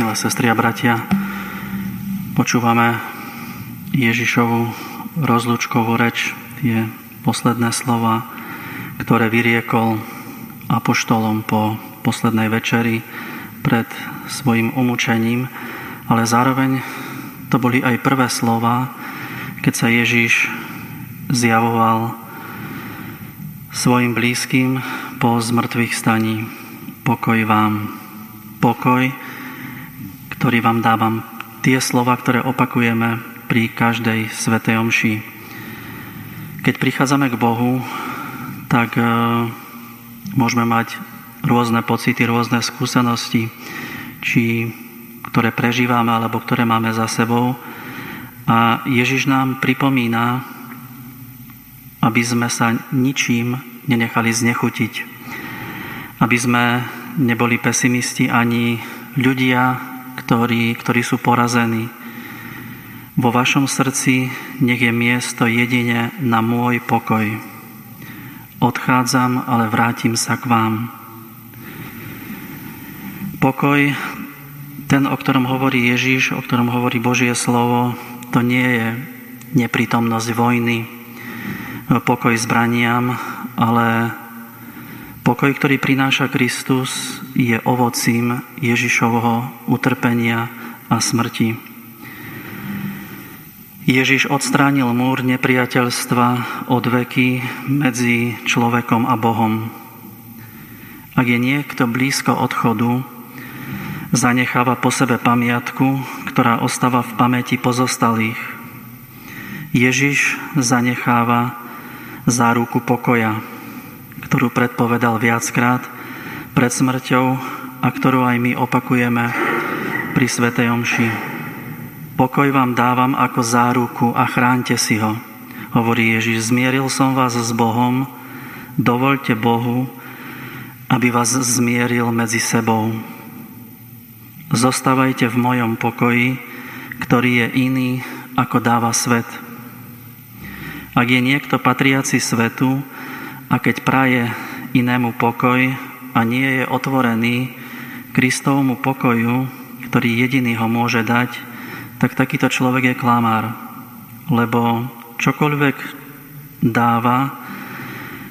milé sestry a bratia, počúvame Ježišovu rozlučkovú reč, tie posledné slova, ktoré vyriekol apoštolom po poslednej večeri pred svojim umúčením, ale zároveň to boli aj prvé slova, keď sa Ježiš zjavoval svojim blízkym po zmrtvých staní. Pokoj vám, pokoj, ktorý vám dávam. Tie slova, ktoré opakujeme pri každej svetej omši. Keď prichádzame k Bohu, tak e, môžeme mať rôzne pocity, rôzne skúsenosti, či ktoré prežívame alebo ktoré máme za sebou. A Ježiš nám pripomína, aby sme sa ničím nenechali znechutiť. Aby sme neboli pesimisti ani ľudia, ktorí, ktorí sú porazení, vo vašom srdci nech je miesto jedine na môj pokoj. Odchádzam, ale vrátim sa k vám. Pokoj, ten, o ktorom hovorí Ježiš, o ktorom hovorí Božie slovo, to nie je neprítomnosť vojny, pokoj zbraniam, ale pokoj, ktorý prináša Kristus, je ovocím Ježišovho utrpenia a smrti. Ježiš odstránil múr nepriateľstva od veky medzi človekom a Bohom. Ak je niekto blízko odchodu, zanecháva po sebe pamiatku, ktorá ostáva v pamäti pozostalých. Ježiš zanecháva záruku pokoja, ktorú predpovedal viackrát pred smrťou a ktorú aj my opakujeme pri Svetej Omši. Pokoj vám dávam ako záruku a chránte si ho. Hovorí Ježiš, zmieril som vás s Bohom, dovolte Bohu, aby vás zmieril medzi sebou. Zostávajte v mojom pokoji, ktorý je iný, ako dáva svet. Ak je niekto patriaci svetu a keď praje inému pokoj a nie je otvorený Kristovmu pokoju, ktorý jediný ho môže dať, tak takýto človek je klamár, lebo čokoľvek dáva,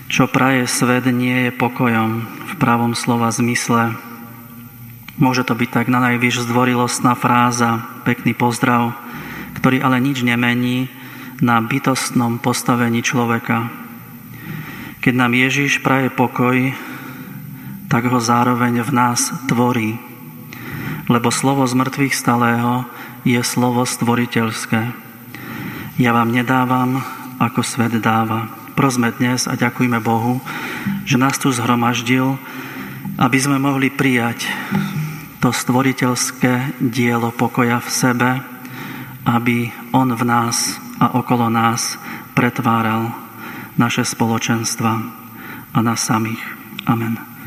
čo praje svet, nie je pokojom v pravom slova zmysle. Môže to byť tak na najvyš zdvorilostná fráza, pekný pozdrav, ktorý ale nič nemení na bytostnom postavení človeka. Keď nám Ježiš praje pokoj, tak ho zároveň v nás tvorí. Lebo slovo z mŕtvych stalého je slovo stvoriteľské. Ja vám nedávam, ako svet dáva. Prosme dnes a ďakujme Bohu, že nás tu zhromaždil, aby sme mohli prijať to stvoriteľské dielo pokoja v sebe, aby On v nás a okolo nás pretváral naše spoločenstva a nás samých. Amen.